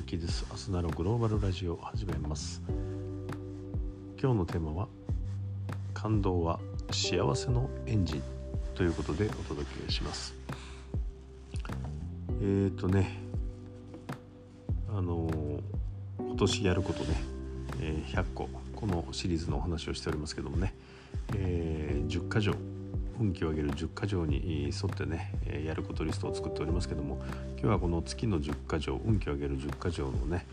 ゆきですアスナログローバルラジオを始めます。今日のテーマは感動は幸せのエンジンということでお届けします。えっ、ー、とねあの今年やることね、えー、100個このシリーズのお話をしておりますけどもね、えー、10箇条運気を上げる10箇条に沿ってねやることリストを作っておりますけども今日はこの月の10箇条運気を上げる10箇条のね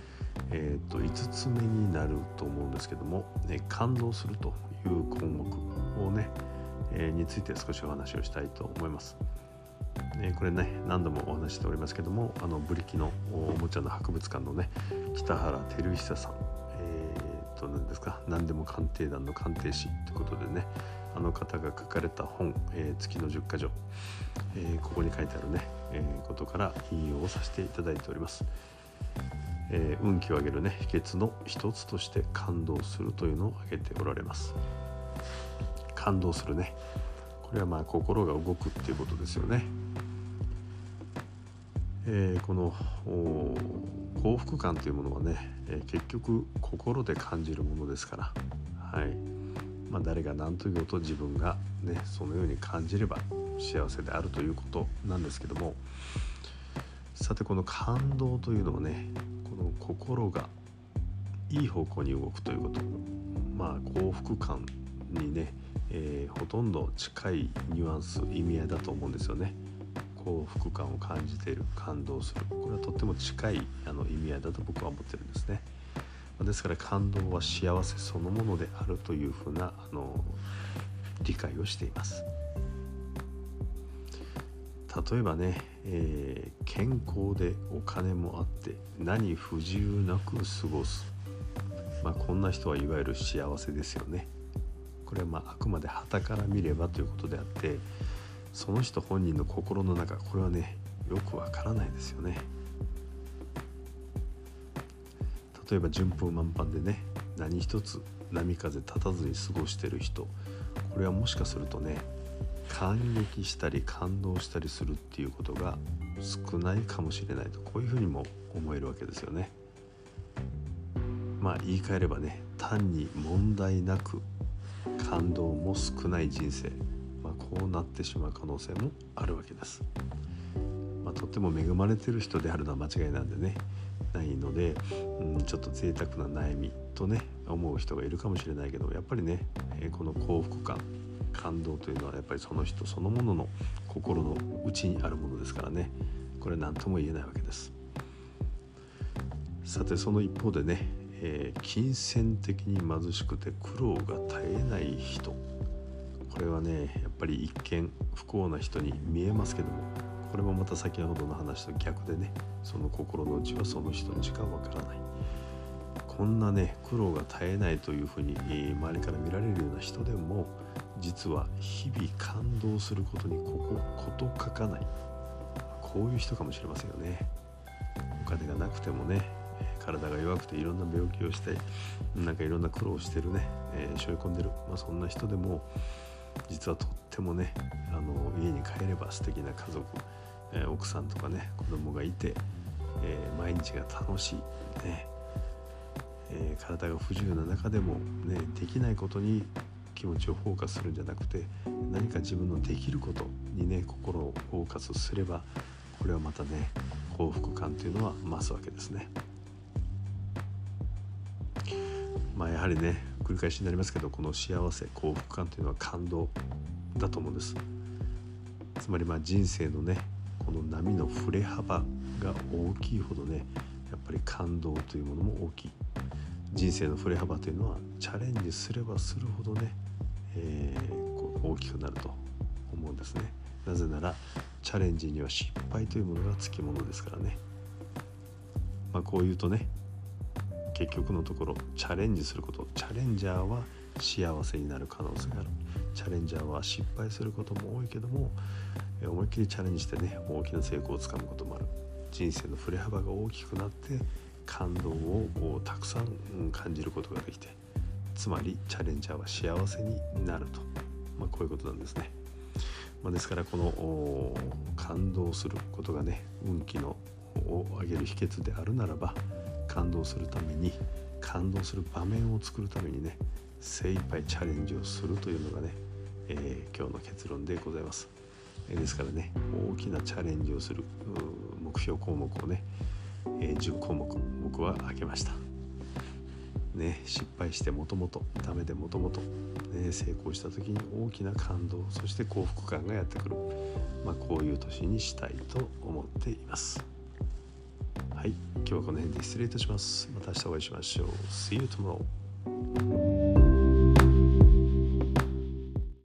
えーと、5つ目になると思うんですけども、ね、感動するという項目をね、えー、について少しお話をしたいと思います。えー、これね何度もお話しておりますけどもあのブリキのおもちゃの博物館のね北原照久さん、えー、と何ですか何でも鑑定団の鑑定士ということでねあの方が書かれた本「えー、月の十箇条」えー、ここに書いてあるね、えー、ことから引用をさせていただいております。えー、運気を上げるね秘訣の一つとして感動するというのを挙げておられます。感動するねこれはまあ心が動くっていうことですよね。えー、この幸福感というものはね、えー、結局心で感じるものですから、はいまあ、誰が何と言おうと自分が、ね、そのように感じれば幸せであるということなんですけどもさてこの感動というのはねこの心がいい方向に動くということまあ幸福感にね、えー、ほとんど近いニュアンス意味合いだと思うんですよね。幸福感を感じている感動するこれはとっても近いあの意味合いだと僕は思ってるんですね。ですから感動は幸せそのものであるというふうなあの理解をしています。例えばね、えー、健康でお金もあって何不自由なく過ごす、まあ、こんな人はいわゆる幸せですよね。これはまああくまで旗から見ればということであってその人本人の心の中これはねよくわからないですよね。例えば順風満帆でね何一つ波風立たずに過ごしてる人これはもしかするとね感激したり感動したりするっていうことが少ないかもしれないとこういうふうにも思えるわけですよね。まあ言い換えればね単に問題なく感動も少ない人生、まあ、こうなってしまう可能性もあるわけです。まあ、とっても恵まれてる人であるのは間違いなんでねないので、うん、ちょっと贅沢な悩みとね思う人がいるかもしれないけどやっぱりね、えこの幸福感感動というのはやっぱりその人そのものの心の内にあるものですからね。これ何とも言えないわけです。さてその一方でね、えー、金銭的に貧しくて苦労が絶えない人。これはねやっぱり一見不幸な人に見えますけどもこれもまた先ほどの話と逆でねその心の内はその人にしかわからない。こんなね苦労が絶えないというふうに周りから見られるような人でも実は日々感動することにこここと書かない。こういう人かもしれませんよね。お金がなくてもね体が弱くていろんな病気をしてなんかいろんな苦労をしてるね、えー、背負い込んでる、まあ、そんな人でも実はとってもねあの家に帰れば素敵な家族、えー、奥さんとかね子供がいて、えー、毎日が楽しい、ねえー、体が不自由な中でも、ね、できないことに気持ちをフォーカスするんじゃなくて何か自分のできることにね心をフォーカスすればこれはまたね幸福感というのは増すわけですね。まあやはりね繰り返しになりますけどこの幸せ幸福感というのは感動だと思うんですつまりま人生のねこの波の振れ幅が大きいほどねやっぱり感動というものも大きい。人生の振れ幅というのはチャレンジすればするほどね、えー、こう大きくなると思うんですね。なぜならチャレンジには失敗というものがつきものですからね。まあこう言うとね結局のところチャレンジすることチャレンジャーは幸せになる可能性がある。チャレンジャーは失敗することも多いけども思いっきりチャレンジしてね大きな成功をつかむこともある。人生の振れ幅が大きくなって感動をたくさん感じることができてつまりチャレンジャーは幸せになると、まあ、こういうことなんですね、まあ、ですからこの感動することがね運気のを上げる秘訣であるならば感動するために感動する場面を作るためにね精一杯チャレンジをするというのがね、えー、今日の結論でございます。えー、ですからね大きなチャレンジをする目標項目をね、えー、10項目僕は挙げました。ね、失敗してもともとダメでもともと成功した時に大きな感動そして幸福感がやってくる、まあ、こういう年にしたいと思っています。はい今日はこの辺で失礼いたします。また明日お会いしましょう。See you tomorrow